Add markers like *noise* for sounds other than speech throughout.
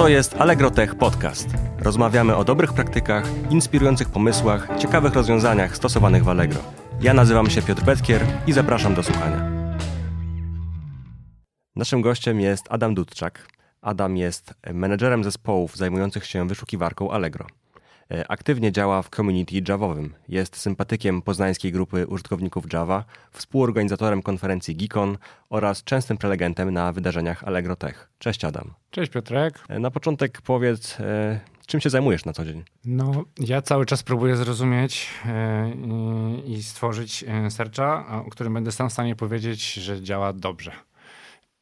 To jest Allegro Tech Podcast. Rozmawiamy o dobrych praktykach, inspirujących pomysłach, ciekawych rozwiązaniach stosowanych w Allegro. Ja nazywam się Piotr Petkier i zapraszam do słuchania. Naszym gościem jest Adam Dudczak. Adam jest menedżerem zespołów zajmujących się wyszukiwarką Allegro. E, aktywnie działa w community Javowym. Jest sympatykiem poznańskiej grupy użytkowników Java, współorganizatorem konferencji Geekon oraz częstym prelegentem na wydarzeniach Allegro Tech. Cześć Adam. Cześć Piotrek. E, na początek powiedz, e, czym się zajmujesz na co dzień? No, ja cały czas próbuję zrozumieć i stworzyć serca, o którym będę sam w stanie powiedzieć, że działa dobrze.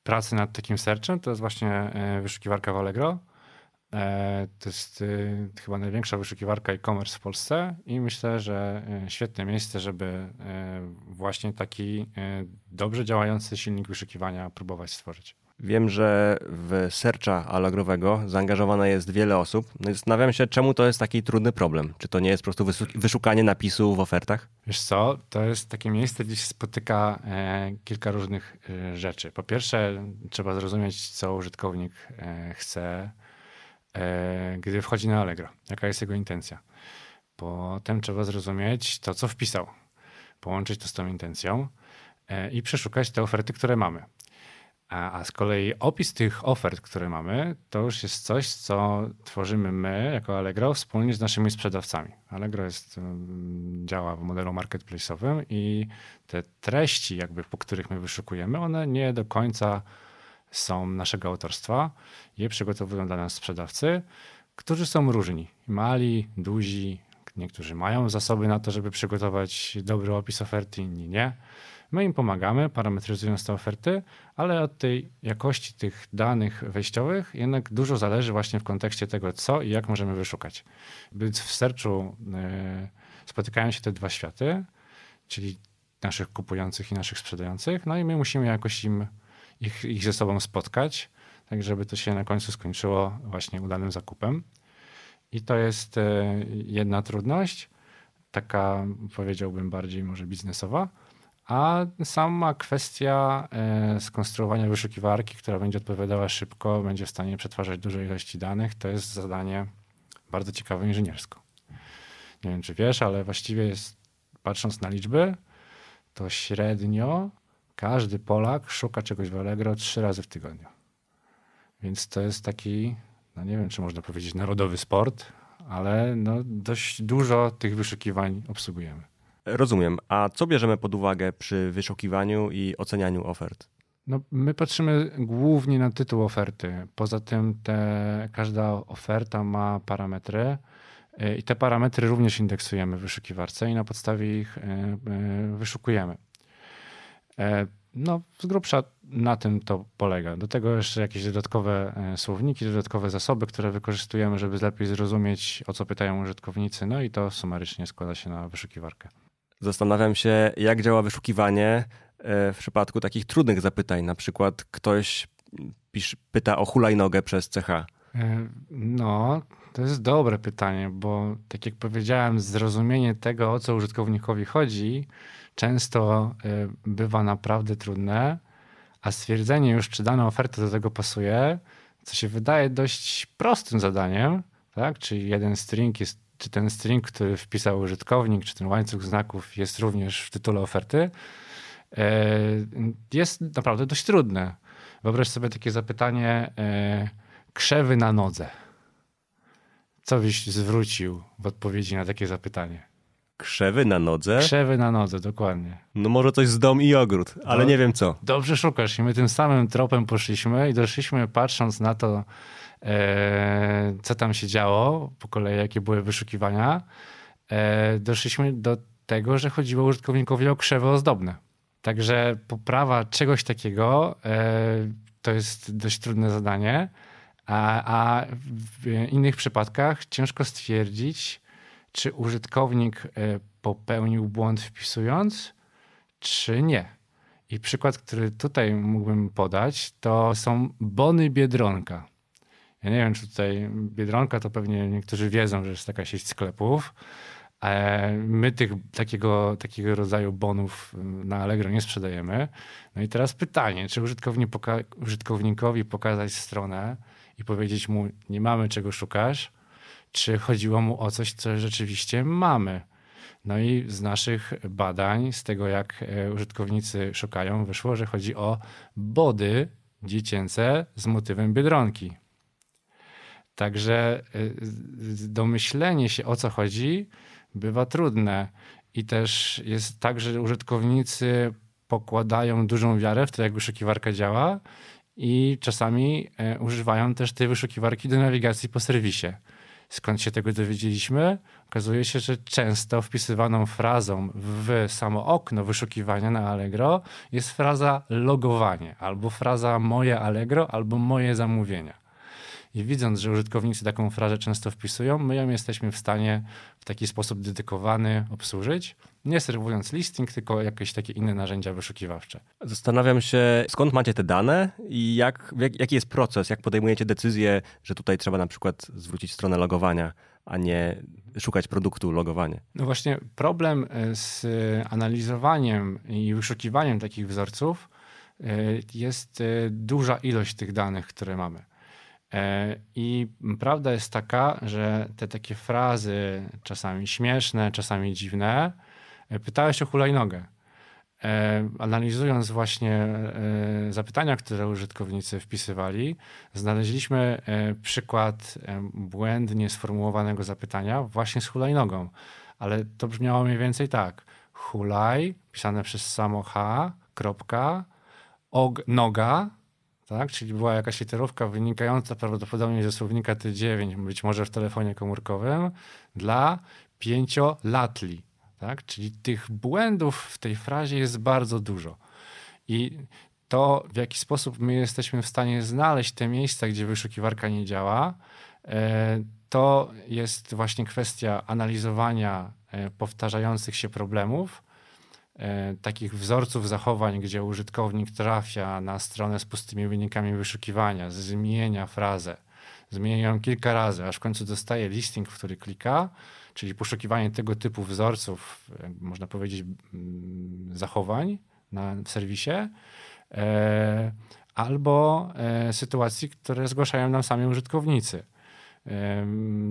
Pracy nad takim serczem to jest właśnie wyszukiwarka w Allegro to jest y, chyba największa wyszukiwarka e-commerce w Polsce i myślę, że y, świetne miejsce, żeby właśnie taki dobrze działający silnik wyszukiwania próbować stworzyć. Wiem, że w searcha allegrowego zaangażowane jest wiele osób. No zastanawiam się, czemu to jest taki trudny problem. Czy to nie jest po prostu wyszukanie napisu w ofertach? Wiesz co, to jest takie miejsce, gdzie się spotyka e, kilka różnych e, rzeczy. Po pierwsze, trzeba zrozumieć, co użytkownik e, chce, E, gdy wchodzi na Allegro. Jaka jest jego intencja. Potem trzeba zrozumieć to, co wpisał, połączyć to z tą intencją e, i przeszukać te oferty, które mamy. A, z kolei opis tych ofert, które mamy, to już jest coś, co tworzymy my jako Allegro wspólnie z naszymi sprzedawcami. Allegro jest, mm, działa w modelu marketplace'owym i te treści, jakby, po których my wyszukujemy, one nie do końca są naszego autorstwa. Je przygotowują dla nas sprzedawcy, którzy są różni. Mali, duzi, niektórzy mają zasoby na to, żeby przygotować dobry opis oferty, inni nie. My im pomagamy, parametryzując te oferty, ale od tej jakości tych danych wejściowych jednak dużo zależy właśnie w kontekście tego, co i jak możemy wyszukać. Więc w sercu e, spotykają się te dwa światy, czyli naszych kupujących i naszych sprzedających, no i my musimy jakoś im ich, ich ze sobą spotkać, tak żeby to się na końcu skończyło właśnie udanym zakupem. I to jest e, jedna trudność, taka powiedziałbym bardziej może biznesowa, a sama kwestia e, skonstruowania wyszukiwarki, która będzie odpowiadała szybko, będzie w stanie przetwarzać duże ilości danych, to jest zadanie bardzo ciekawe inżyniersko. Nie wiem, czy wiesz, ale właściwie jest, patrząc na liczby, to średnio każdy Polak szuka czegoś w Allegro trzy razy w tygodniu. Więc to jest taki, no nie wiem, czy można powiedzieć narodowy sport, ale no dość dużo tych wyszukiwań obsługujemy. Rozumiem. A co bierzemy pod uwagę przy wyszukiwaniu i ocenianiu ofert? No, my patrzymy głównie na tytuł oferty. Poza tym te, każda oferta ma parametry y, i te parametry również indeksujemy w wyszukiwarce i na podstawie ich y, y, wyszukujemy. E, no, z grubsza na tym to polega. Do tego jeszcze jakieś dodatkowe e, słowniki, dodatkowe zasoby, które wykorzystujemy, żeby lepiej zrozumieć, o co pytają użytkownicy, no i to sumarycznie składa się na wyszukiwarkę. Zastanawiam się, jak działa wyszukiwanie e, w przypadku takich trudnych zapytań. Na przykład ktoś pisz, pyta o hulajnogę przez CH. No, to jest dobre pytanie, bo tak jak powiedziałem, zrozumienie tego, o co użytkownikowi chodzi, często y, bywa naprawdę trudne, a stwierdzenie już, czy dana oferta do tego pasuje, co się wydaje dość prostym zadaniem, tak? Czyli jeden string jest, czy ten string, który wpisał użytkownik, czy ten łańcuch znaków jest również w tytule oferty, y, jest naprawdę dość trudne. Wyobraź sobie takie zapytanie y, krzewy na nodze. Co byś zwrócił w odpowiedzi na takie zapytanie? Krzewy na nodze? Krzewy na nodze, dokładnie. No może coś z dom i ogród, ale no, nie wiem co. Dobrze szukasz i my tym samym tropem poszliśmy i doszliśmy patrząc na to, e, co tam się działo, po kolei jakie były wyszukiwania, e, doszliśmy do tego, że chodziło użytkownikowi o krzewy ozdobne. Także poprawa czegoś takiego e, to jest dość trudne zadanie, a, w innych przypadkach ciężko stwierdzić, czy użytkownik e, popełnił błąd wpisując, czy nie. I przykład, który tutaj mógłbym podać, to są bony Biedronka. Ja nie wiem, czy tutaj Biedronka to pewnie niektórzy wiedzą, że jest taka sieć sklepów, My tych, takiego, takiego rodzaju bonów na Allegro nie sprzedajemy. No i teraz pytanie, czy użytkownikowi pokazać stronę i powiedzieć mu, nie mamy czego szukasz, czy chodziło mu o coś, co rzeczywiście mamy. No i z naszych badań, z tego jak e, użytkownicy szukają, wyszło, że chodzi o body dziecięce z motywem biedronki. Także e, domyślenie się o co chodzi bywa trudne. I też jest tak, że użytkownicy pokładają dużą wiarę w to, jak wyszukiwarka działa i czasami e, używają też tej wyszukiwarki do nawigacji po serwisie. Skąd się tego dowiedzieliśmy? Okazuje się, że często wpisywaną frazą w samo okno wyszukiwania na Allegro jest fraza logowanie, albo fraza moje Allegro, albo moje zamówienia. I widząc, że użytkownicy taką frazę często wpisują, my ją jesteśmy w stanie w taki sposób dedykowany obsłużyć, nie serwując listing, tylko jakieś takie inne narzędzia wyszukiwawcze. Zastanawiam się, skąd macie te dane i jak, jak, jaki jest proces, jak podejmujecie decyzję, że tutaj trzeba na przykład zwrócić stronę logowania, a nie szukać produktu logowanie. No właśnie, problem e, z analizowaniem i wyszukiwaniem takich wzorców e, jest e, duża ilość tych danych, które mamy. E, I prawda jest taka, że te takie frazy, czasami śmieszne, czasami dziwne, e, pytałeś o hulajnogę. E, analizując właśnie zapytania, które użytkownicy wpisywali, znaleźliśmy przykład błędnie sformułowanego zapytania właśnie z hulajnogą. Ale to brzmiało mniej więcej tak. Hulaj, pisane przez samo H, kropka, og, noga, tak? Czyli była jakaś literówka wynikająca prawdopodobnie ze słownika T9, być może w telefonie komórkowym, dla pięciolatli. Tak? Czyli tych błędów w tej frazie jest bardzo dużo. I to, w jaki sposób my jesteśmy w stanie znaleźć te miejsca, gdzie wyszukiwarka nie działa, e, to jest właśnie kwestia analizowania e, powtarzających się problemów takich wzorców zachowań, gdzie użytkownik trafia na stronę z pustymi wynikami wyszukiwania, zmienia frazę, zmienia ją kilka razy, aż w końcu dostaje listing, w który klika, czyli poszukiwanie tego typu wzorców, można powiedzieć, zachowań na serwisie, e, albo e, sytuacji, które zgłaszają nam sami użytkownicy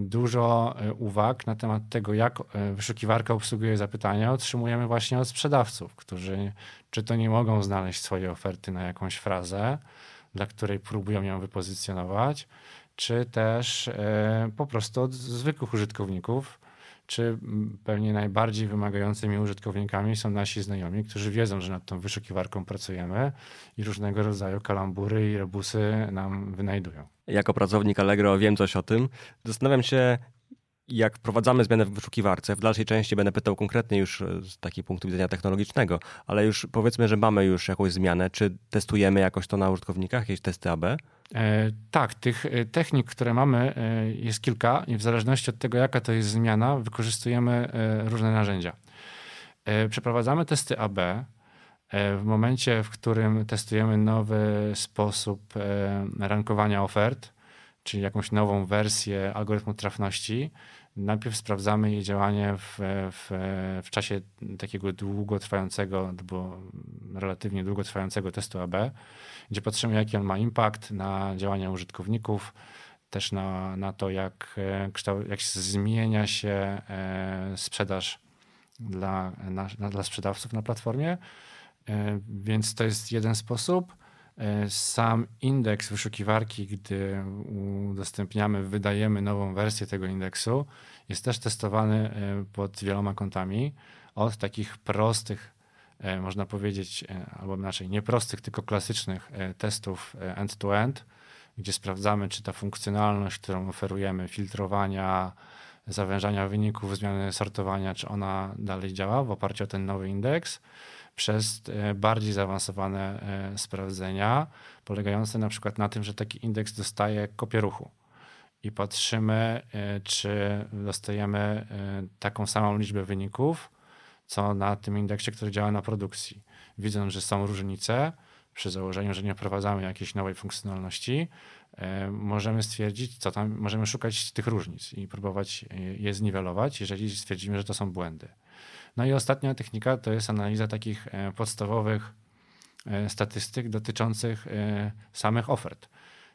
dużo e, uwag na temat tego, jak e, wyszukiwarka obsługuje zapytania, otrzymujemy właśnie od sprzedawców, którzy czy to nie mogą znaleźć swojej oferty na jakąś frazę, dla której próbują ją wypozycjonować, czy też e, po prostu od zwykłych użytkowników, czy pewnie najbardziej wymagającymi użytkownikami są nasi znajomi, którzy wiedzą, że nad tą wyszukiwarką pracujemy i różnego rodzaju kalambury i rebusy nam wynajdują. Jako pracownik Allegro wiem coś o tym. Zastanawiam się, jak wprowadzamy zmianę w wyszukiwarce, w dalszej części będę pytał konkretnie już z takiego punktu widzenia technologicznego, ale już powiedzmy, że mamy już jakąś zmianę, czy testujemy jakoś to na użytkownikach, jakieś testy AB? E, tak, tych e, technik, które mamy, e, jest kilka i w zależności od tego, jaka to jest zmiana, wykorzystujemy różne narzędzia. Przeprowadzamy testy AB. W momencie, w którym testujemy nowy sposób rankowania ofert, czyli jakąś nową wersję algorytmu trafności, najpierw sprawdzamy jej działanie w, w, w czasie takiego długotrwającego, albo relatywnie długotrwającego testu AB, gdzie patrzymy, jaki on ma impact na działania użytkowników, też na, na to, jak, kształt, jak zmienia się e, sprzedaż dla, na, dla sprzedawców na platformie. E, więc to jest jeden sposób. E, sam indeks wyszukiwarki, gdy udostępniamy, wydajemy nową wersję tego indeksu, jest też testowany e, pod wieloma kątami. Od takich prostych, e, można powiedzieć, albo inaczej, nie prostych, tylko klasycznych testów end-to-end, gdzie sprawdzamy, czy ta funkcjonalność, którą oferujemy, filtrowania, zawężania wyników, zmiany sortowania, czy ona dalej działa w oparciu o ten nowy indeks przez e, bardziej zaawansowane e, sprawdzenia, polegające na przykład na tym, że taki indeks dostaje kopię ruchu i patrzymy, e, czy dostajemy taką samą liczbę wyników, co na tym indeksie, który działa na produkcji. Widząc, że są różnice, przy założeniu, że nie wprowadzamy jakiejś nowej funkcjonalności, możemy stwierdzić, co tam, możemy szukać tych różnic i próbować je zniwelować, jeżeli stwierdzimy, że to są błędy. No i ostatnia technika to jest analiza takich podstawowych statystyk dotyczących samych ofert.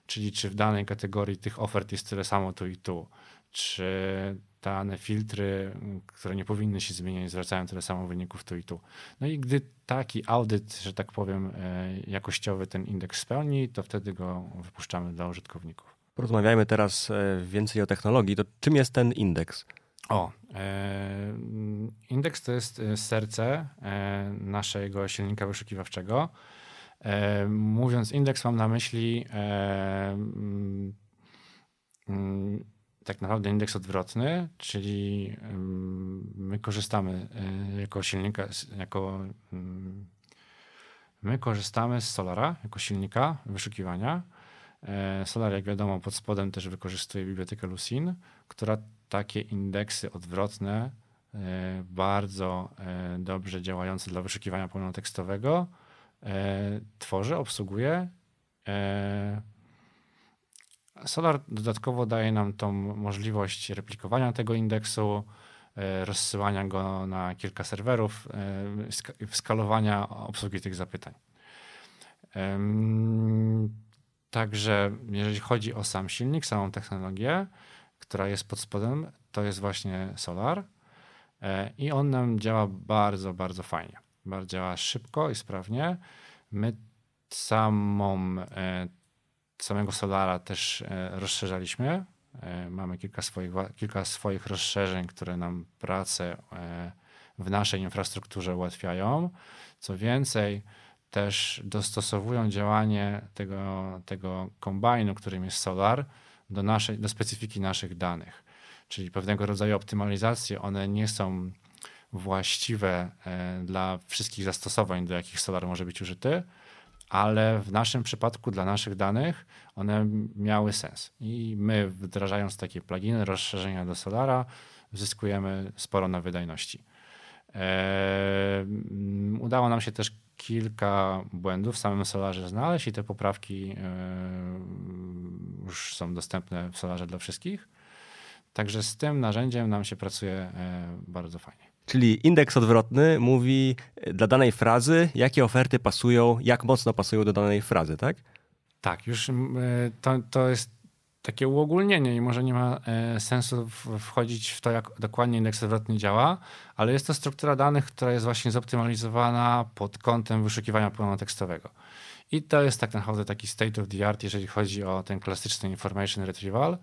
Czyli czy w danej kategorii tych ofert jest tyle samo tu i tu, czy dane filtry, które nie powinny się zmieniać, zwracają tyle samo wyników tu i tu. No i gdy taki audyt, że tak powiem, e, jakościowy ten indeks spełni, to wtedy go wypuszczamy dla użytkowników. Porozmawiajmy teraz e, więcej o technologii. To czym jest ten indeks? O, e, indeks to jest serce naszego silnika wyszukiwawczego. mówiąc indeks, mam na myśli mm, mm, tak naprawdę indeks odwrotny, czyli my korzystamy e, jako silnika, jako my korzystamy z Solara jako silnika wyszukiwania. E, Solar, jak wiadomo, pod spodem też wykorzystuje bibliotekę Lucin, która takie indeksy odwrotne, e, bardzo dobrze działające dla wyszukiwania pełnotekstowego, tworzy, obsługuje Solar dodatkowo daje nam tą możliwość replikowania tego indeksu, e, rozsyłania go na kilka serwerów, e, skalowania obsługi tych zapytań. Także jeżeli chodzi o sam silnik, samą technologię, która jest pod spodem, to jest właśnie Solar e, i on nam działa bardzo, bardzo fajnie. Działa szybko i sprawnie. My samą samego Solara też e, rozszerzaliśmy. E, mamy kilka swoich, kilka swoich rozszerzeń, które nam pracę e, w naszej infrastrukturze ułatwiają. Co więcej, też dostosowują działanie tego, tego kombajnu, którym jest Solar, do, naszej, do specyfiki naszych danych. Czyli pewnego rodzaju optymalizacje, one nie są właściwe dla wszystkich zastosowań, do jakich Solar może być użyty, ale w naszym przypadku dla naszych danych one miały sens. I my wdrażając takie pluginy, rozszerzenia do Solara, zyskujemy sporo na wydajności. Eee, udało nam się też kilka błędów w samym Solarze znaleźć i te poprawki eee, już są dostępne w Solarze dla wszystkich. Także z tym narzędziem nam się pracuje eee, bardzo fajnie. Czyli indeks odwrotny mówi e, dla danej frazy, jakie oferty pasują, jak mocno pasują do danej frazy, tak? Tak, już e, to, to jest takie uogólnienie i może nie ma e, sensu wchodzić w to, jak dokładnie indeks odwrotny działa, ale jest to struktura danych, która jest właśnie zoptymalizowana pod kątem wyszukiwania pełnotekstowego. I to jest tak naprawdę taki state of the art, jeżeli chodzi o ten klasyczny information retrieval,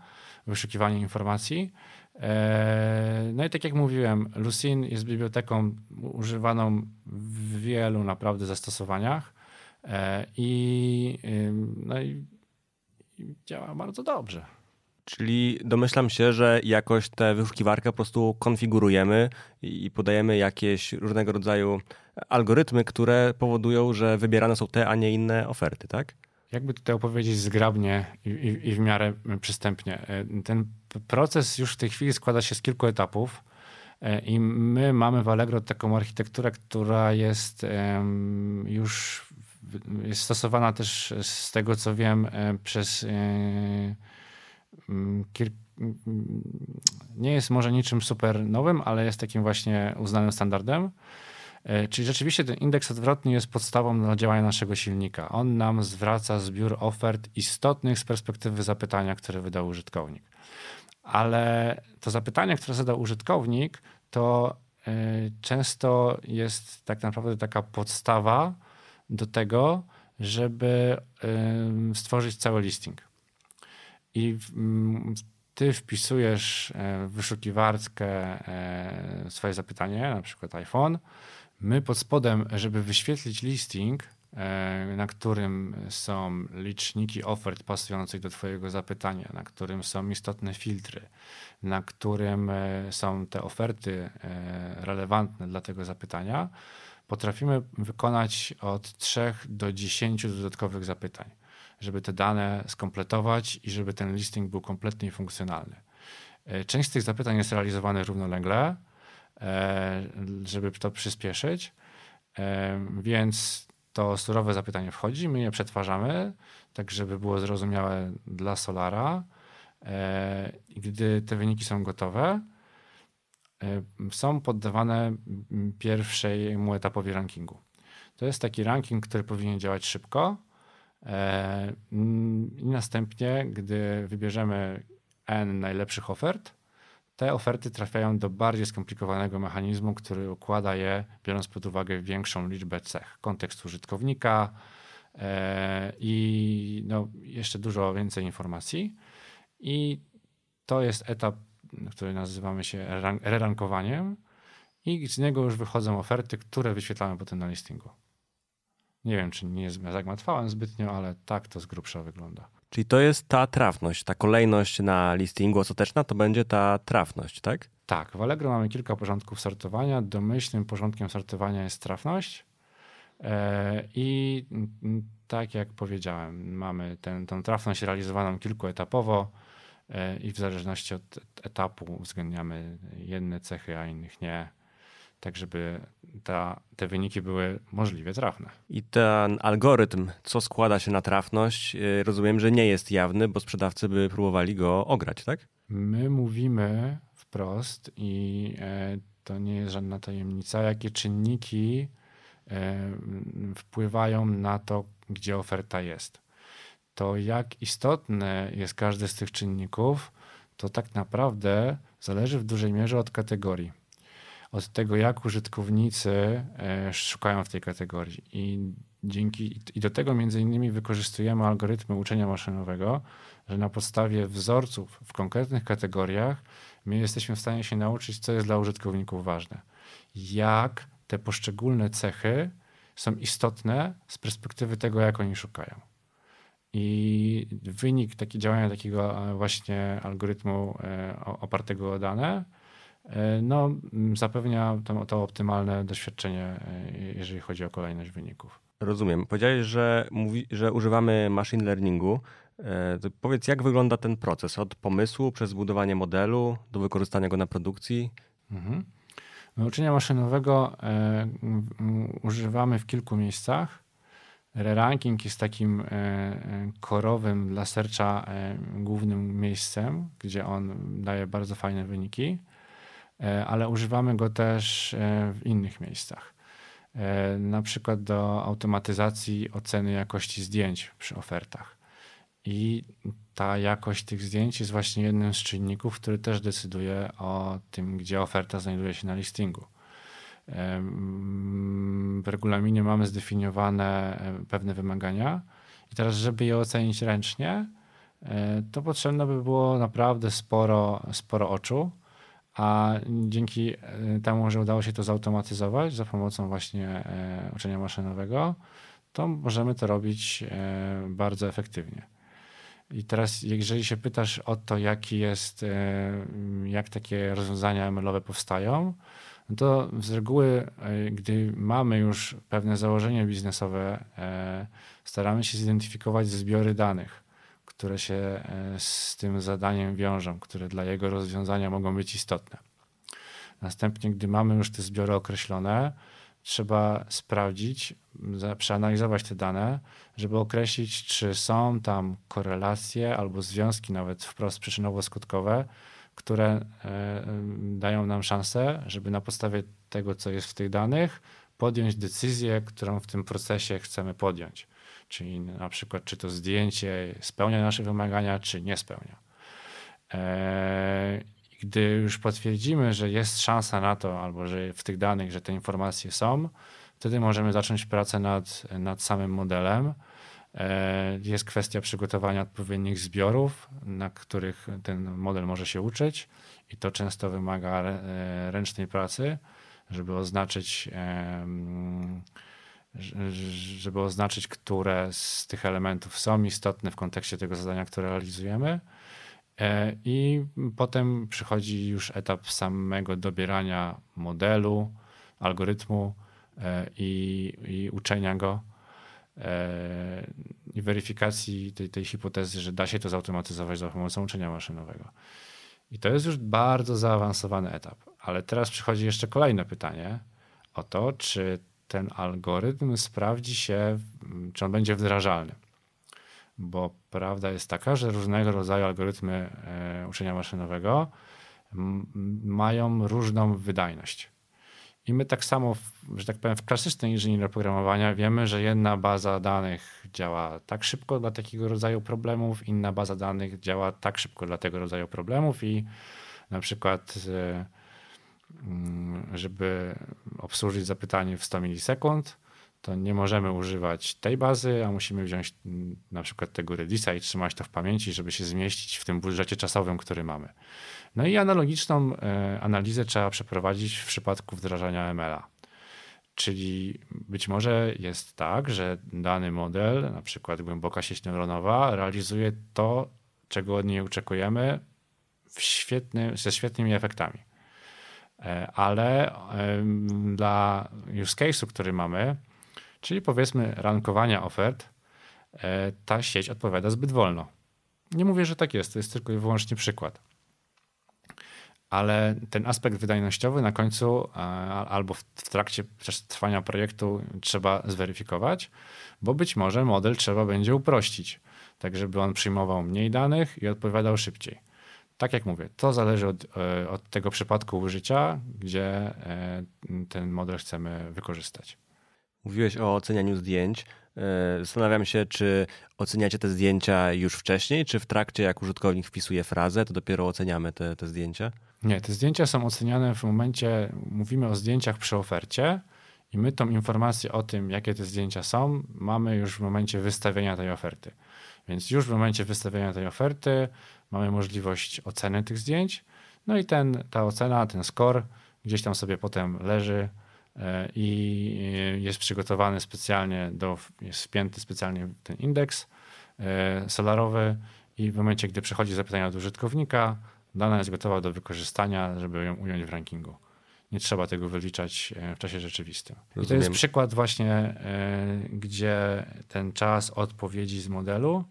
wyszukiwanie informacji. E, no i tak jak mówiłem, Lucin jest biblioteką używaną w wielu naprawdę zastosowaniach e, i, no i działa bardzo dobrze. Czyli domyślam się, że jakoś tę wyszukiwarkę po prostu konfigurujemy i podajemy jakieś różnego rodzaju algorytmy, które powodują, że wybierane są te, a nie inne oferty, tak? Jakby tutaj opowiedzieć zgrabnie i, i, i w miarę przystępnie. E, ten proces już w tej chwili składa się z kilku etapów. E, I my mamy w Allegro taką architekturę, która jest już jest stosowana też z tego, co wiem, e, przez nie jest może niczym super nowym, ale jest takim właśnie uznanym standardem. E, czyli rzeczywiście ten indeks odwrotny jest podstawą dla działania naszego silnika. On nam zwraca zbiór ofert istotnych z perspektywy zapytania, które wydał użytkownik. Ale to zapytanie, które zadał użytkownik, to e, często jest tak naprawdę taka podstawa do tego, żeby stworzyć cały listing. I ty wpisujesz e, w wyszukiwarkę swoje zapytanie, na przykład iPhone, My pod spodem, żeby wyświetlić listing, e, na którym są liczniki ofert pasujących do Twojego zapytania, na którym są istotne filtry, na którym e, są te oferty e, relevantne dla tego zapytania, potrafimy wykonać od 3 do 10 dodatkowych zapytań, żeby te dane skompletować i żeby ten listing był kompletnie i funkcjonalny. Część z tych zapytań jest realizowana równolegle, E, żeby to przyspieszyć. E, więc to surowe zapytanie wchodzi, my je przetwarzamy, tak żeby było zrozumiałe dla Solara. E, I gdy te wyniki są gotowe, e, są poddawane pierwszemu etapowi rankingu. To jest taki ranking, który powinien działać szybko. E, I następnie, gdy wybierzemy N najlepszych ofert, te oferty trafiają do bardziej skomplikowanego mechanizmu, który układa je, biorąc pod uwagę większą liczbę cech, kontekst użytkownika e, i no, jeszcze dużo więcej informacji. I to jest etap, który nazywamy się re-rankowaniem i z niego już wychodzą oferty, które wyświetlamy potem na listingu. Nie wiem, czy nie zagmatwałem zbytnio, ale tak to z grubsza wygląda. Czyli to jest ta trafność, ta kolejność na listingu ostateczna to będzie ta trafność, tak? Tak, w Allegro mamy kilka porządków sortowania. Domyślnym porządkiem sortowania jest trafność. E, I tak jak powiedziałem, mamy tę trafność realizowaną kilkuetapowo e, i w zależności od etapu uwzględniamy jedne cechy, a innych nie tak żeby ta, te wyniki były możliwie trafne. I ten algorytm, co składa się na trafność, y, rozumiem, że nie jest jawny, bo sprzedawcy by próbowali go ograć, tak? My mówimy wprost i e, to nie jest żadna tajemnica, jakie czynniki e, wpływają na to, gdzie oferta jest. To jak istotne jest każdy z tych czynników, to tak naprawdę zależy w dużej mierze od kategorii od tego, jak użytkownicy e, szukają w tej kategorii. I, dzięki, I do tego między innymi wykorzystujemy algorytmy uczenia maszynowego, że na podstawie wzorców w konkretnych kategoriach my jesteśmy w stanie się nauczyć, co jest dla użytkowników ważne. Jak te poszczególne cechy są istotne z perspektywy tego, jak oni szukają. I wynik taki działania takiego e, właśnie algorytmu e, opartego o dane no, zapewnia to, to optymalne doświadczenie, e, jeżeli chodzi o kolejność wyników. Rozumiem. Powiedziałeś, że, mówi, że używamy machine learningu. E, powiedz, jak wygląda ten proces od pomysłu przez zbudowanie modelu do wykorzystania go na produkcji? Mhm. No, uczenia maszynowego e, używamy w kilku miejscach. Re-ranking jest takim e, korowym dla serca e, głównym miejscem, gdzie on daje bardzo fajne wyniki. E, ale używamy go też e, w innych miejscach. E, na przykład do automatyzacji oceny jakości zdjęć przy ofertach. I ta jakość tych zdjęć jest właśnie jednym z czynników, który też decyduje o tym, gdzie oferta znajduje się na listingu. W regulaminie mamy zdefiniowane pewne wymagania, i teraz, żeby je ocenić ręcznie, to potrzebne by było naprawdę sporo, sporo oczu a dzięki e, temu, że udało się to zautomatyzować za pomocą właśnie e, uczenia maszynowego, to możemy to robić e, bardzo efektywnie. I teraz, jeżeli się pytasz o to, jaki jest, jak takie rozwiązania ML-owe powstają, no to z reguły, gdy mamy już pewne założenie biznesowe, staramy się zidentyfikować zbiory danych które się e, z tym zadaniem wiążą, które dla jego rozwiązania mogą być istotne. Następnie, gdy mamy już te zbiory określone, trzeba sprawdzić, przeanalizować te dane, żeby określić, czy są tam korelacje albo związki, nawet wprost przyczynowo-skutkowe, które e, dają nam szansę, żeby na podstawie tego, co jest w tych danych, podjąć decyzję, którą w tym procesie chcemy podjąć czyli na przykład czy to zdjęcie spełnia nasze wymagania, czy nie spełnia. E, gdy już potwierdzimy, że jest szansa na to, albo że w tych danych, że te informacje są, wtedy możemy zacząć pracę nad, nad samym modelem. E, jest kwestia przygotowania odpowiednich zbiorów, na których ten model może się uczyć, i to często wymaga e, ręcznej pracy, żeby oznaczyć żeby oznaczyć, które z tych elementów są istotne w kontekście tego zadania, które realizujemy. E, I potem przychodzi już etap samego dobierania modelu, algorytmu e, i, i uczenia go e, i weryfikacji tej, tej hipotezy, że da się to zautomatyzować za pomocą uczenia maszynowego. I to jest już bardzo zaawansowany etap. Ale teraz przychodzi jeszcze kolejne pytanie o to, czy ten algorytm sprawdzi się, czy on będzie wdrażalny. Bo prawda jest taka, że różnego rodzaju algorytmy e, uczenia maszynowego mają różną wydajność. I my tak samo, że tak powiem, w klasycznej inżynierii oprogramowania wiemy, że jedna baza danych działa tak szybko dla takiego rodzaju problemów, inna baza danych działa tak szybko dla tego rodzaju problemów i na przykład e, mm, żeby obsłużyć zapytanie w 100 milisekund, to nie możemy używać tej bazy, a musimy wziąć mm, na przykład tego Redisa i trzymać to w pamięci, żeby się zmieścić w tym budżecie czasowym, który mamy. No i analogiczną e, analizę trzeba przeprowadzić w przypadku wdrażania ML-a. Czyli być może jest tak, że dany model, na przykład głęboka sieć neuronowa, realizuje to, czego od niej oczekujemy w świetny, ze świetnymi efektami. E, ale dla use case'u, który mamy, czyli powiedzmy rankowania ofert, e, ta sieć odpowiada zbyt wolno. Nie mówię, że tak jest, to jest tylko i wyłącznie przykład ale ten aspekt wydajnościowy na końcu albo w trakcie trwania projektu trzeba zweryfikować, bo być może model trzeba będzie uprościć, tak żeby on przyjmował mniej danych i odpowiadał szybciej. Tak jak mówię, to zależy od, e, od tego przypadku użycia, gdzie e, ten model chcemy wykorzystać. Mówiłeś o ocenianiu zdjęć. E, zastanawiam się, czy oceniacie te zdjęcia już wcześniej, czy w trakcie, jak użytkownik wpisuje frazę, to dopiero oceniamy te, te zdjęcia? Nie, te zdjęcia są oceniane w momencie, mówimy o zdjęciach przy ofercie i my tą informację o tym, jakie te zdjęcia są, mamy już w momencie wystawienia tej oferty. Więc już w momencie wystawienia tej oferty mamy możliwość oceny tych zdjęć, no i ten, ta ocena, ten score gdzieś tam sobie potem leży e, i jest przygotowany specjalnie do, jest wpięty specjalnie ten indeks e, solarowy i w momencie, gdy przechodzi zapytanie od użytkownika, dana jest gotowa do wykorzystania, żeby ją ująć w rankingu. Nie trzeba tego wyliczać e, w czasie rzeczywistym. Rozumiem. I to jest przykład właśnie, e, gdzie ten czas odpowiedzi z modelu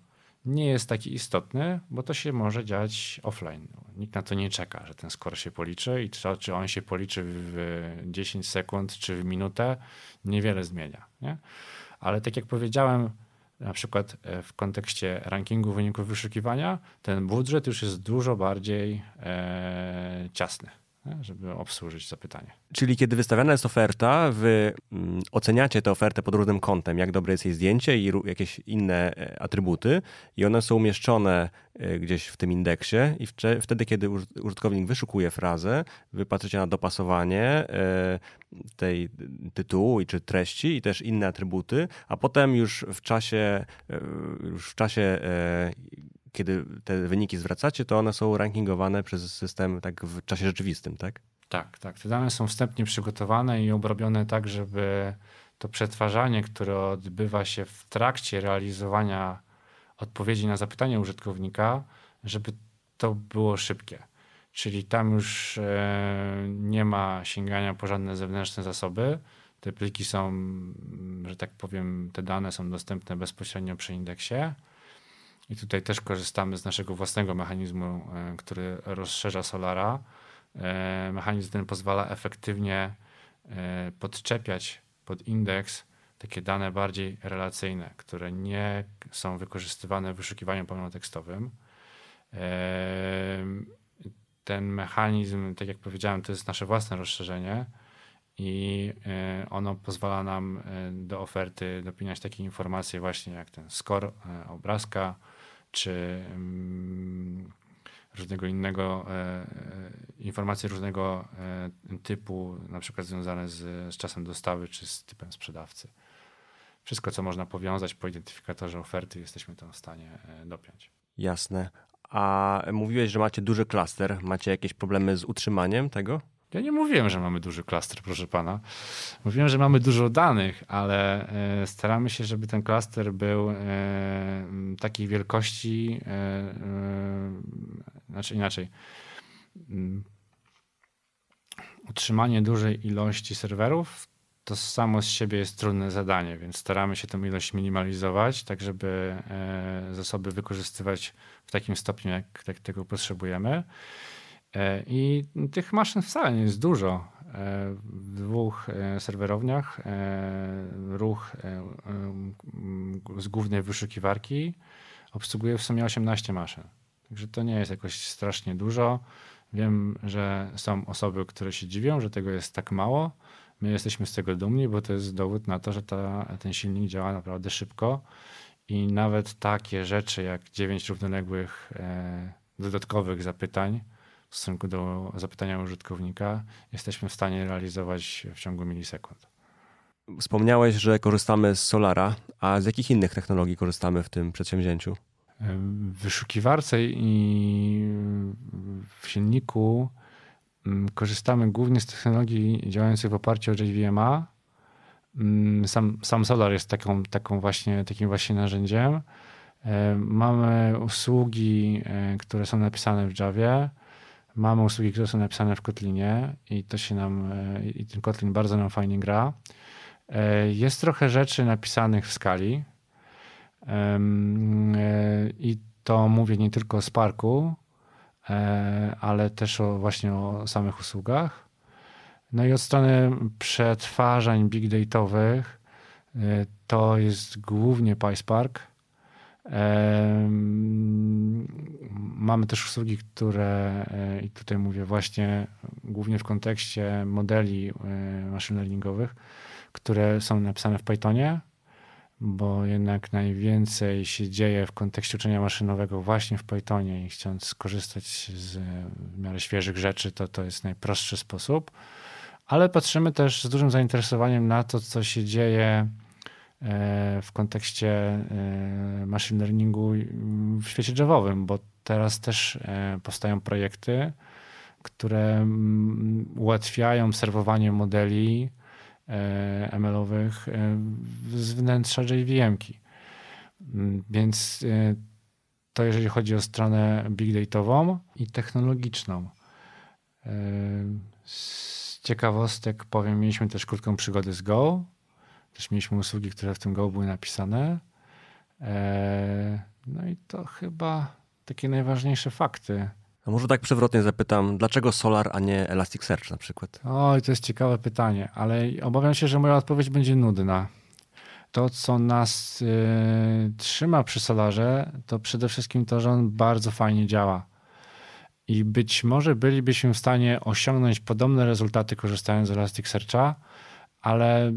nie jest taki istotny, bo to się może dziać offline. Nikt na to nie czeka, że ten score się policzy i to, czy on się policzy w 10 sekund czy w minutę, niewiele zmienia. Nie? Ale tak jak powiedziałem, na przykład e, w kontekście rankingu wyników wyszukiwania, ten budżet już jest dużo bardziej e, ciasny żeby obsłużyć zapytanie. Czyli kiedy wystawiana jest oferta, wy mm, oceniacie tę ofertę pod różnym kątem, jak dobre jest jej zdjęcie i jakieś inne e, atrybuty i one są umieszczone e, gdzieś w tym indeksie i wtedy, kiedy użytkownik wyszukuje frazę, wy patrzycie na dopasowanie e, tej tytułu i czy treści i też inne atrybuty, a potem już w czasie, już w czasie kiedy te wyniki zwracacie, to one są rankingowane przez system tak w czasie rzeczywistym, tak? Tak, tak. Te dane są wstępnie przygotowane i obrobione tak, żeby to przetwarzanie, które odbywa się w trakcie realizowania odpowiedzi na zapytanie użytkownika, żeby to było szybkie. Czyli tam już e, nie ma sięgania po żadne zewnętrzne zasoby. Te pliki są, że tak powiem, te dane są dostępne bezpośrednio przy indeksie. I tutaj też korzystamy z naszego własnego mechanizmu, e, który rozszerza Solara. E, mechanizm ten pozwala efektywnie e, podczepiać pod indeks takie dane bardziej relacyjne, które nie są wykorzystywane w wyszukiwaniu pełnotekstowym. Ten mechanizm, tak jak powiedziałem, to jest nasze własne rozszerzenie i ono pozwala nam do oferty dopinać takie informacje właśnie jak ten score obrazka, czy mm, różnego innego, e, e, informacje różnego e, typu, na przykład związane z, z czasem dostawy czy z typem sprzedawcy. Wszystko, co można powiązać po identyfikatorze oferty, jesteśmy to w stanie dopiąć. Jasne. A mówiłeś, że macie duży klaster. Macie jakieś problemy z utrzymaniem tego? Ja nie mówiłem, że mamy duży klaster, proszę pana. Mówiłem, że mamy dużo danych, ale e, staramy się, żeby ten klaster był e, takiej wielkości, e, znaczy inaczej. Mm, utrzymanie dużej ilości serwerów to samo z siebie jest trudne zadanie, więc staramy się tę ilość minimalizować, tak żeby zasoby wykorzystywać w takim stopniu, jak, jak tego potrzebujemy. E, I tych maszyn wcale nie jest dużo. w dwóch serwerowniach ruch z głównej wyszukiwarki obsługuje w sumie 18 maszyn. Także to nie jest jakoś strasznie dużo. Wiem, że są osoby, które się dziwią, że tego jest tak mało. My jesteśmy z tego dumni, bo to jest dowód na to, że ta, ten silnik działa naprawdę szybko i nawet takie rzeczy jak 9 równoległych e, dodatkowych zapytań w stosunku do zapytania użytkownika jesteśmy w stanie realizować w ciągu milisekund. Wspomniałeś, że korzystamy z Solara, a z jakich innych technologii korzystamy w tym przedsięwzięciu? W wyszukiwarce i w silniku mm, korzystamy głównie z technologii działających w oparciu o JVMA. Mm, sam, sam Solar jest taką, taką właśnie, takim właśnie narzędziem. E, mamy usługi, e, które są napisane w Javie. Mamy usługi, które są napisane w Kotlinie i to się nam, e, i ten Kotlin bardzo nam fajnie gra. Jest trochę rzeczy napisanych w skali, E, I to mówię nie tylko o Sparku, e, ale też o, właśnie o samych usługach. No i od strony przetwarzań big dataowych e, to jest głównie PySpark. Mamy też usługi, które, i tutaj mówię właśnie głównie w kontekście modeli machine learningowych, które są napisane w Pythonie bo jednak najwięcej się dzieje w kontekście uczenia maszynowego właśnie w Pythonie i chcąc skorzystać z w miarę świeżych rzeczy, to to jest najprostszy sposób. Ale patrzymy też z dużym zainteresowaniem na to, co się dzieje e, w kontekście e, machine learningu w świecie Javowym, bo teraz też e, powstają projekty, które mm, ułatwiają serwowanie modeli E, ML-owych e, z wnętrza JVM-ki. Mm, więc e, to jeżeli chodzi o stronę big dataową i technologiczną. Z ciekawostek powiem, mieliśmy też krótką przygodę z Go. Też mieliśmy usługi, które w tym Go były napisane. No i to chyba takie najważniejsze fakty. A może tak przewrotnie zapytam, dlaczego Solar, a nie Elasticsearch na przykład? Oj, to jest ciekawe pytanie, ale obawiam się, że moja odpowiedź będzie nudna. To, co nas yy, trzyma przy Solarze, to przede wszystkim to, że on bardzo fajnie działa. I być może bylibyśmy w stanie osiągnąć podobne rezultaty korzystając z Elasticsearcha, ale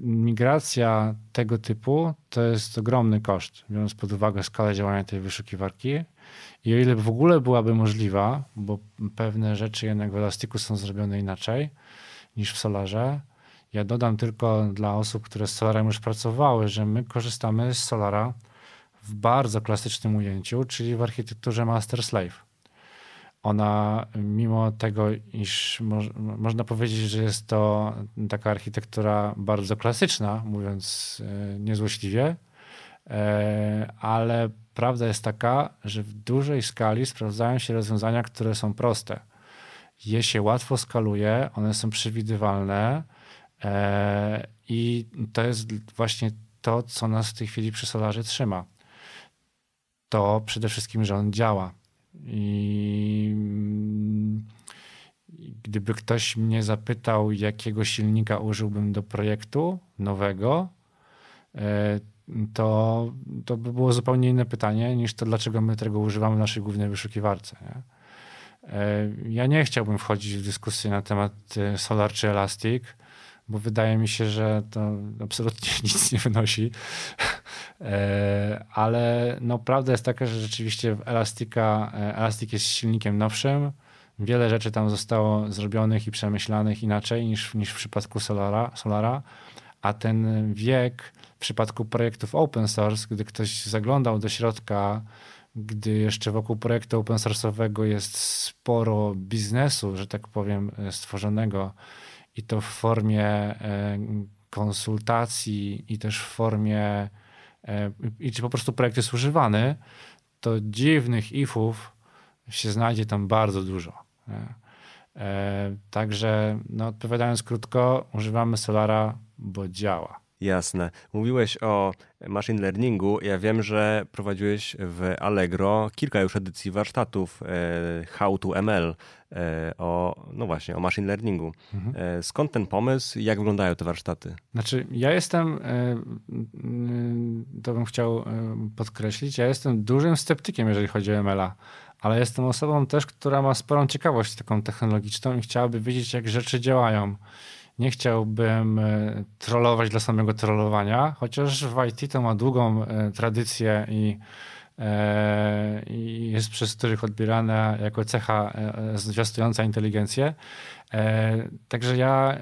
migracja tego typu to jest ogromny koszt, biorąc pod uwagę skalę działania tej wyszukiwarki i o ile w ogóle byłaby możliwa, bo pewne rzeczy jednak w Elastiku są zrobione inaczej niż w Solarze, ja dodam tylko dla osób, które z Solarem już pracowały, że my korzystamy z Solara w bardzo klasycznym ujęciu, czyli w architekturze master-slave. Ona, mimo tego, iż mo można powiedzieć, że jest to taka architektura bardzo klasyczna, mówiąc e, niezłośliwie, e, ale prawda jest taka, że w dużej skali sprawdzają się rozwiązania, które są proste. Je się łatwo skaluje, one są przewidywalne e, i to jest właśnie to, co nas w tej chwili przy Solarze trzyma. To przede wszystkim, że on działa. I gdyby ktoś mnie zapytał, jakiego silnika użyłbym do projektu nowego, e, to, to by było zupełnie inne pytanie niż to, dlaczego my tego używamy w naszej głównej wyszukiwarce. Nie? E, ja nie chciałbym wchodzić w dyskusję na temat e, Solar czy Elastic, bo wydaje mi się, że to absolutnie *laughs* nic nie wynosi. *laughs* E, ale no, prawda jest taka, że rzeczywiście Elastica, Elastic jest silnikiem nowszym. Wiele rzeczy tam zostało zrobionych i przemyślanych inaczej niż, niż w przypadku Solara, Solara, a ten wiek przypadku projektów open source, gdy ktoś zaglądał do środka, gdy jeszcze wokół projektu open source'owego jest sporo biznesu, że tak powiem, e, stworzonego i to w formie e, konsultacji i też w formie e, i czy po prostu projekt jest używany, to dziwnych ifów się znajdzie tam bardzo dużo. Także no, odpowiadając krótko, używamy Solara, bo działa. Jasne. Mówiłeś o machine learningu. Ja wiem, że prowadziłeś w Allegro kilka już edycji warsztatów e, How to ML e, o, no właśnie, o machine learningu. Mhm. E, skąd ten pomysł? Jak wyglądają te warsztaty? Znaczy, ja jestem, to bym chciał podkreślić, ja jestem dużym sceptykiem, jeżeli chodzi o ML-a ale jestem osobą też, która ma sporą ciekawość taką technologiczną i chciałaby wiedzieć, jak rzeczy działają. Nie chciałbym e, trollować dla samego trollowania, chociaż w IT to ma długą e, tradycję i, e, i jest przez których odbierana jako cecha zwiastująca inteligencję. Także ja,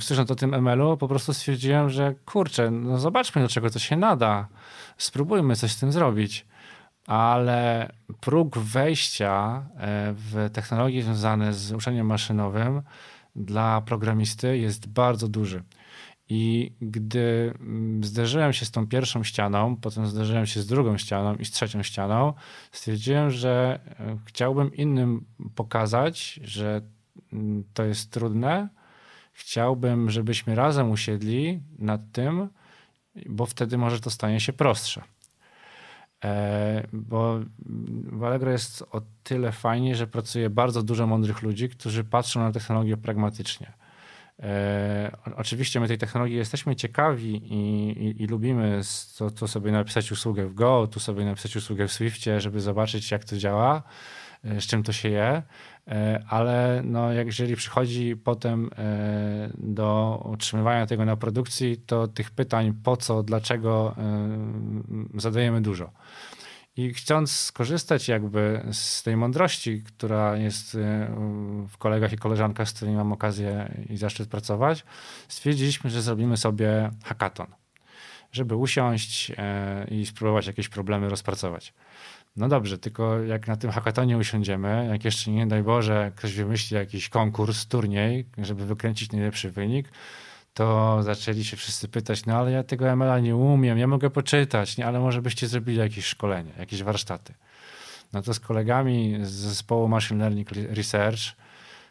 słysząc o tym ML-u, po prostu stwierdziłem, że kurczę, no zobaczmy do czego to się nada. Spróbujmy coś z tym zrobić ale próg wejścia w technologie związane z uczeniem maszynowym dla programisty jest bardzo duży. I gdy mm, zderzyłem się z tą pierwszą ścianą, potem zderzyłem się z drugą ścianą i z trzecią ścianą, stwierdziłem, że e, chciałbym innym pokazać, że mm, to jest trudne. Chciałbym, żebyśmy razem usiedli nad tym, bo wtedy może to stanie się prostsze. E, bo w Allegro jest o tyle fajnie, że pracuje bardzo dużo mądrych ludzi, którzy patrzą na technologię pragmatycznie. E, oczywiście my tej technologii jesteśmy ciekawi i, i, i lubimy to, to, sobie napisać usługę w Go, tu sobie napisać usługę w Swiftie, żeby zobaczyć jak to działa, z czym to się je, ale no, jeżeli przychodzi potem do utrzymywania tego na produkcji, to tych pytań po co, dlaczego zadajemy dużo. I chcąc skorzystać jakby z tej mądrości, która jest w kolegach i koleżankach, z którymi mam okazję i zaszczyt pracować, stwierdziliśmy, że zrobimy sobie hackathon, żeby usiąść e, i spróbować jakieś problemy rozpracować. No dobrze, tylko jak na tym hackatonie usiądziemy, jak jeszcze nie daj Boże ktoś wymyśli jakiś konkurs, turniej, żeby wykręcić najlepszy wynik, to zaczęli się wszyscy pytać, no ale ja tego ML-a nie umiem, ja mogę poczytać, nie, ale może byście zrobili jakieś szkolenie, jakieś warsztaty. No to z kolegami z zespołu Machine Learning Research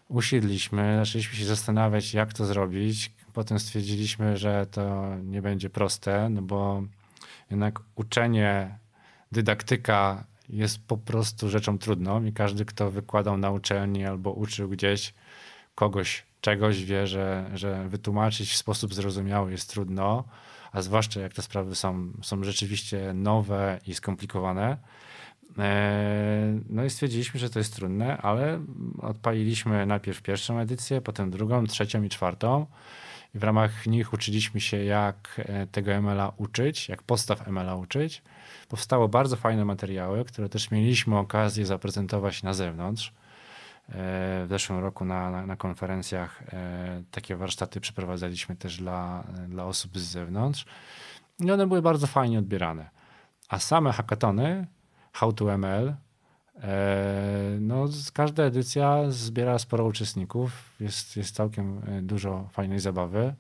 usiedliśmy, zaczęliśmy się zastanawiać, jak to zrobić. Potem stwierdziliśmy, że to nie będzie proste, no bo jednak uczenie, dydaktyka jest po prostu rzeczą trudną i każdy, kto wykładał na uczelni albo uczył gdzieś kogoś czegoś wie, że, że wytłumaczyć w sposób zrozumiały jest trudno, a zwłaszcza jak te sprawy są, są rzeczywiście nowe i skomplikowane. E, no i stwierdziliśmy, że to jest trudne, ale odpaliliśmy najpierw pierwszą edycję, potem drugą, trzecią i czwartą. I w ramach nich uczyliśmy się, jak e, tego ML-a uczyć, jak podstaw ML-a uczyć. Powstało bardzo fajne materiały, które też mieliśmy okazję zaprezentować na zewnątrz w zeszłym roku na, na, na, konferencjach e, takie warsztaty przeprowadzaliśmy też dla, dla osób z zewnątrz i one były bardzo fajnie odbierane. A same hackatony, How to ML, e, no, każda edycja zbiera sporo uczestników, jest, jest całkiem e, dużo fajnej zabawy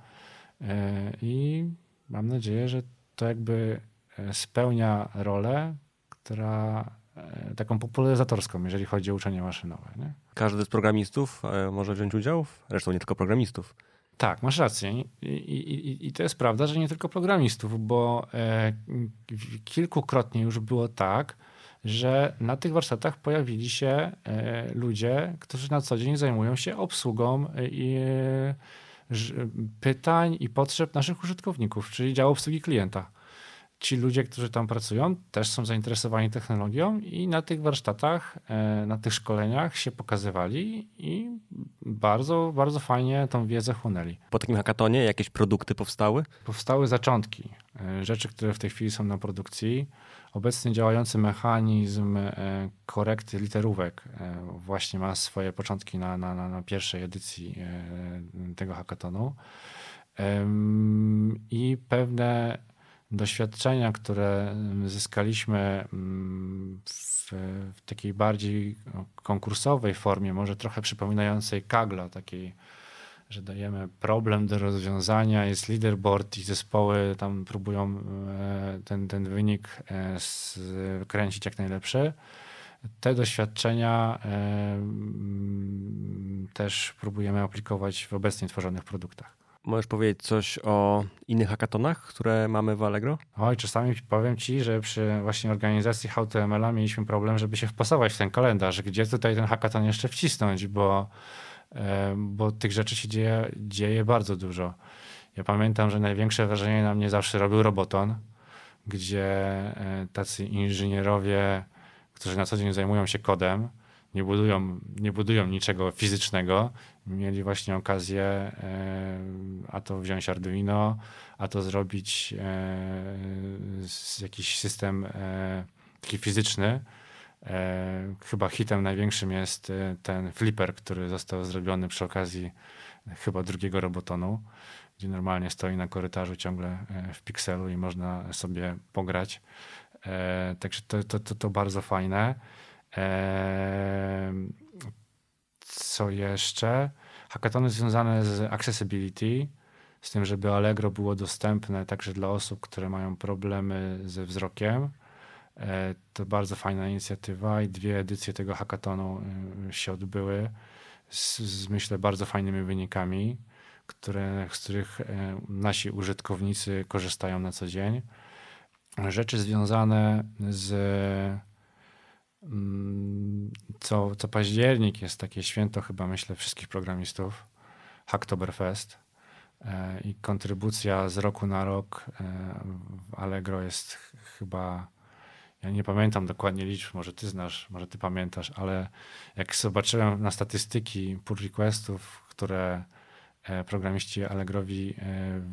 i mam nadzieję, że to jakby spełnia rolę, która E, taką popularyzatorską, jeżeli chodzi o uczenie maszynowe. Nie? Każdy z programistów e, może wziąć udział? Zresztą nie tylko programistów. Tak, masz rację. I, i, I, to jest prawda, że nie tylko programistów, bo e, kilkukrotnie już było tak, że na tych warsztatach pojawili się e, ludzie, którzy na co dzień zajmują się obsługą e, pytań i potrzeb naszych użytkowników, czyli dział obsługi klienta ci ludzie, którzy tam pracują, też są zainteresowani technologią i na tych warsztatach, e, na tych szkoleniach się pokazywali i bardzo, bardzo fajnie tą wiedzę chłonęli. Po takim hackatonie jakieś produkty powstały? Powstały zaczątki, e, rzeczy, które w tej chwili są na produkcji. Obecnie działający mechanizm e, korekty literówek właśnie ma swoje początki na, na, na pierwszej edycji tego hackatonu. I pewne doświadczenia, które zyskaliśmy w, w, takiej bardziej konkursowej formie, może trochę przypominającej Kagla, takiej, że dajemy problem do rozwiązania, jest leaderboard i zespoły tam próbują e, ten, ten wynik e, kręcić jak najlepszy. Te doświadczenia e, też próbujemy aplikować w obecnie tworzonych produktach. Możesz powiedzieć coś o innych hackathonach, które mamy w Allegro? Oj, czasami powiem ci, że przy właśnie organizacji HTML-a mieliśmy problem, żeby się wpasować w ten kalendarz, gdzie tutaj ten hackathon jeszcze wcisnąć, bo, e, bo tych rzeczy się dzieje, dzieje bardzo dużo. Ja pamiętam, że największe wrażenie na mnie zawsze robił Roboton, gdzie e, tacy inżynierowie, którzy na co dzień zajmują się kodem, nie budują, nie budują niczego fizycznego, mieli właśnie okazję e, a to wziąć Arduino, a to zrobić e, jakiś system e, taki fizyczny. Chyba hitem największym jest ten flipper, który został zrobiony przy okazji chyba drugiego robotonu, gdzie normalnie stoi na korytarzu ciągle w pikselu i można sobie pograć. Także to, to, to, to bardzo fajne. Co jeszcze? Hackatony związane z accessibility, z tym, żeby Allegro było dostępne także dla osób, które mają problemy ze wzrokiem. E, to bardzo fajna inicjatywa i dwie edycje tego hackatonu e, się odbyły z, z myślę bardzo fajnymi wynikami, które, z których e, nasi użytkownicy korzystają na co dzień. Rzeczy związane z co, co październik jest takie święto chyba myślę wszystkich programistów, Hacktoberfest e, i kontrybucja z roku na rok e, w Allegro jest chyba ja nie pamiętam dokładnie liczb, może ty znasz, może ty pamiętasz, ale jak zobaczyłem na statystyki pull requestów, które e, programiści Allegrowi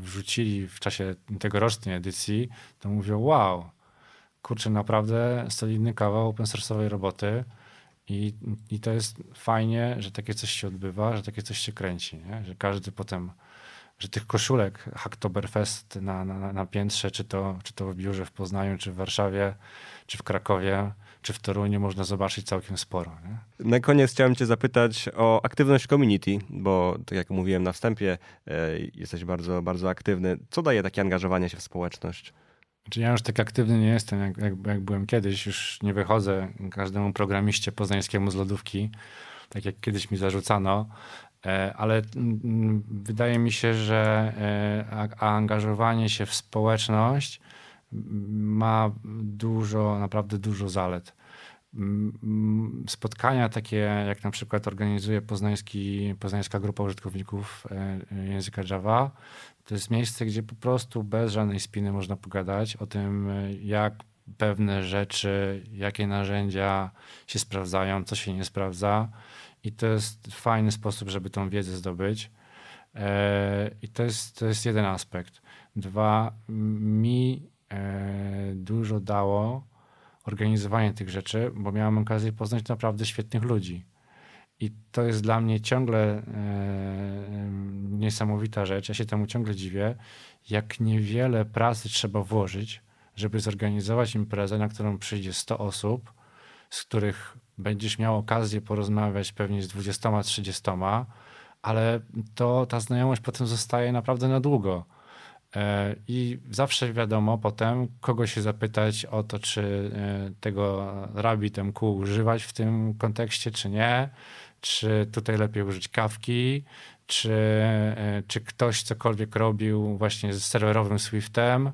wrzucili w czasie tegorocznej edycji, to mówię wow, kurczę, naprawdę solidny kawał open source'owej roboty i, i to jest fajnie, że takie coś się odbywa, że takie coś się kręci, nie? że każdy potem, że tych koszulek Hacktoberfest na, na, na piętrze, czy to, czy to w biurze w Poznaniu, czy w Warszawie, czy w Krakowie, czy w Toruniu można zobaczyć całkiem sporo. Nie? Na koniec chciałem cię zapytać o aktywność community, bo tak jak mówiłem na wstępie, e, jesteś bardzo, bardzo aktywny. Co daje takie angażowanie się w społeczność? Znaczy ja już tak aktywny nie jestem, jak, jak, jak, byłem kiedyś. Już nie wychodzę każdemu programiście poznańskiemu z lodówki, tak jak kiedyś mi zarzucano. E, ale mm, wydaje mi się, że e, angażowanie się w społeczność ma dużo, naprawdę dużo zalet. Spotkania takie, jak na przykład organizuje Poznański, Poznańska Grupa Użytkowników e, Języka Java, to jest miejsce, gdzie po prostu bez żadnej spiny można pogadać o tym, jak pewne rzeczy, jakie narzędzia się sprawdzają, co się nie sprawdza. I to jest fajny sposób, żeby tą wiedzę zdobyć. E, I to jest, to jest jeden aspekt. Dwa, mi e, dużo dało organizowanie tych rzeczy, bo miałem okazję poznać naprawdę świetnych ludzi. I to jest dla mnie ciągle e, niesamowita rzecz. Ja się temu ciągle dziwię, jak niewiele pracy trzeba włożyć, żeby zorganizować imprezę, na którą przyjdzie 100 osób, z których będziesz miał okazję porozmawiać pewnie z 20-30, ale to ta znajomość potem zostaje naprawdę na długo. E, I zawsze wiadomo potem, kogo się zapytać o to, czy e, tego RabbitMQ używać w tym kontekście, czy nie. Czy tutaj lepiej użyć kawki, czy, e, czy ktoś cokolwiek robił właśnie z serwerowym Swiftem,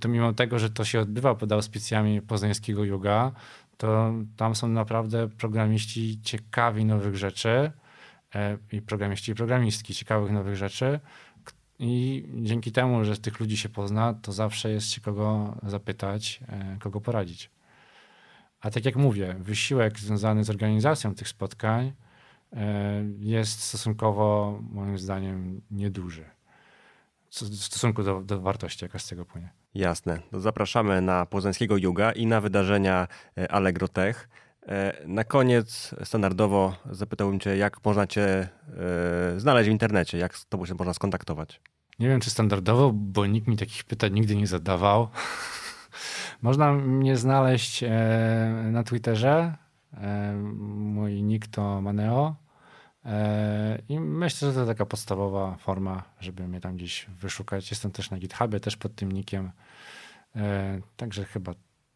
to mimo tego, że to się odbywa pod auspicjami poznańskiego Yuga, to tam są naprawdę programiści ciekawi nowych rzeczy i programiści i programistki ciekawych nowych rzeczy i dzięki temu, że tych ludzi się pozna, to zawsze jest się kogo zapytać, kogo poradzić. A tak jak mówię, wysiłek związany z organizacją tych spotkań e, jest stosunkowo, moim zdaniem, nieduży. W stosunku do, do wartości, jaka z tego płynie. Jasne. To zapraszamy na Poznańskiego Yuga i na wydarzenia e, Allegro Tech. E, na koniec standardowo zapytałbym Cię, jak można Cię znaleźć w internecie, jak z Tobą się można skontaktować? Nie wiem, czy standardowo, bo nikt mi takich pytań nigdy nie zadawał. *laughs* Można mnie znaleźć e, na Twitterze. E, mój nick to Maneo. E, I myślę, że to taka podstawowa forma, żeby mnie tam gdzieś wyszukać. Jestem też na GitHubie, też pod tym nickiem. Także chyba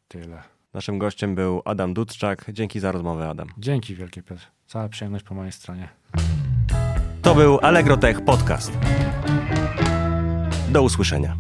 tyle. Naszym gościem był Adam Dudczak. Dzięki za rozmowę, Adam. Dzięki wielkie, Piotr. Cała przyjemność po mojej stronie. To był Allegro Tech Podcast. Do usłyszenia.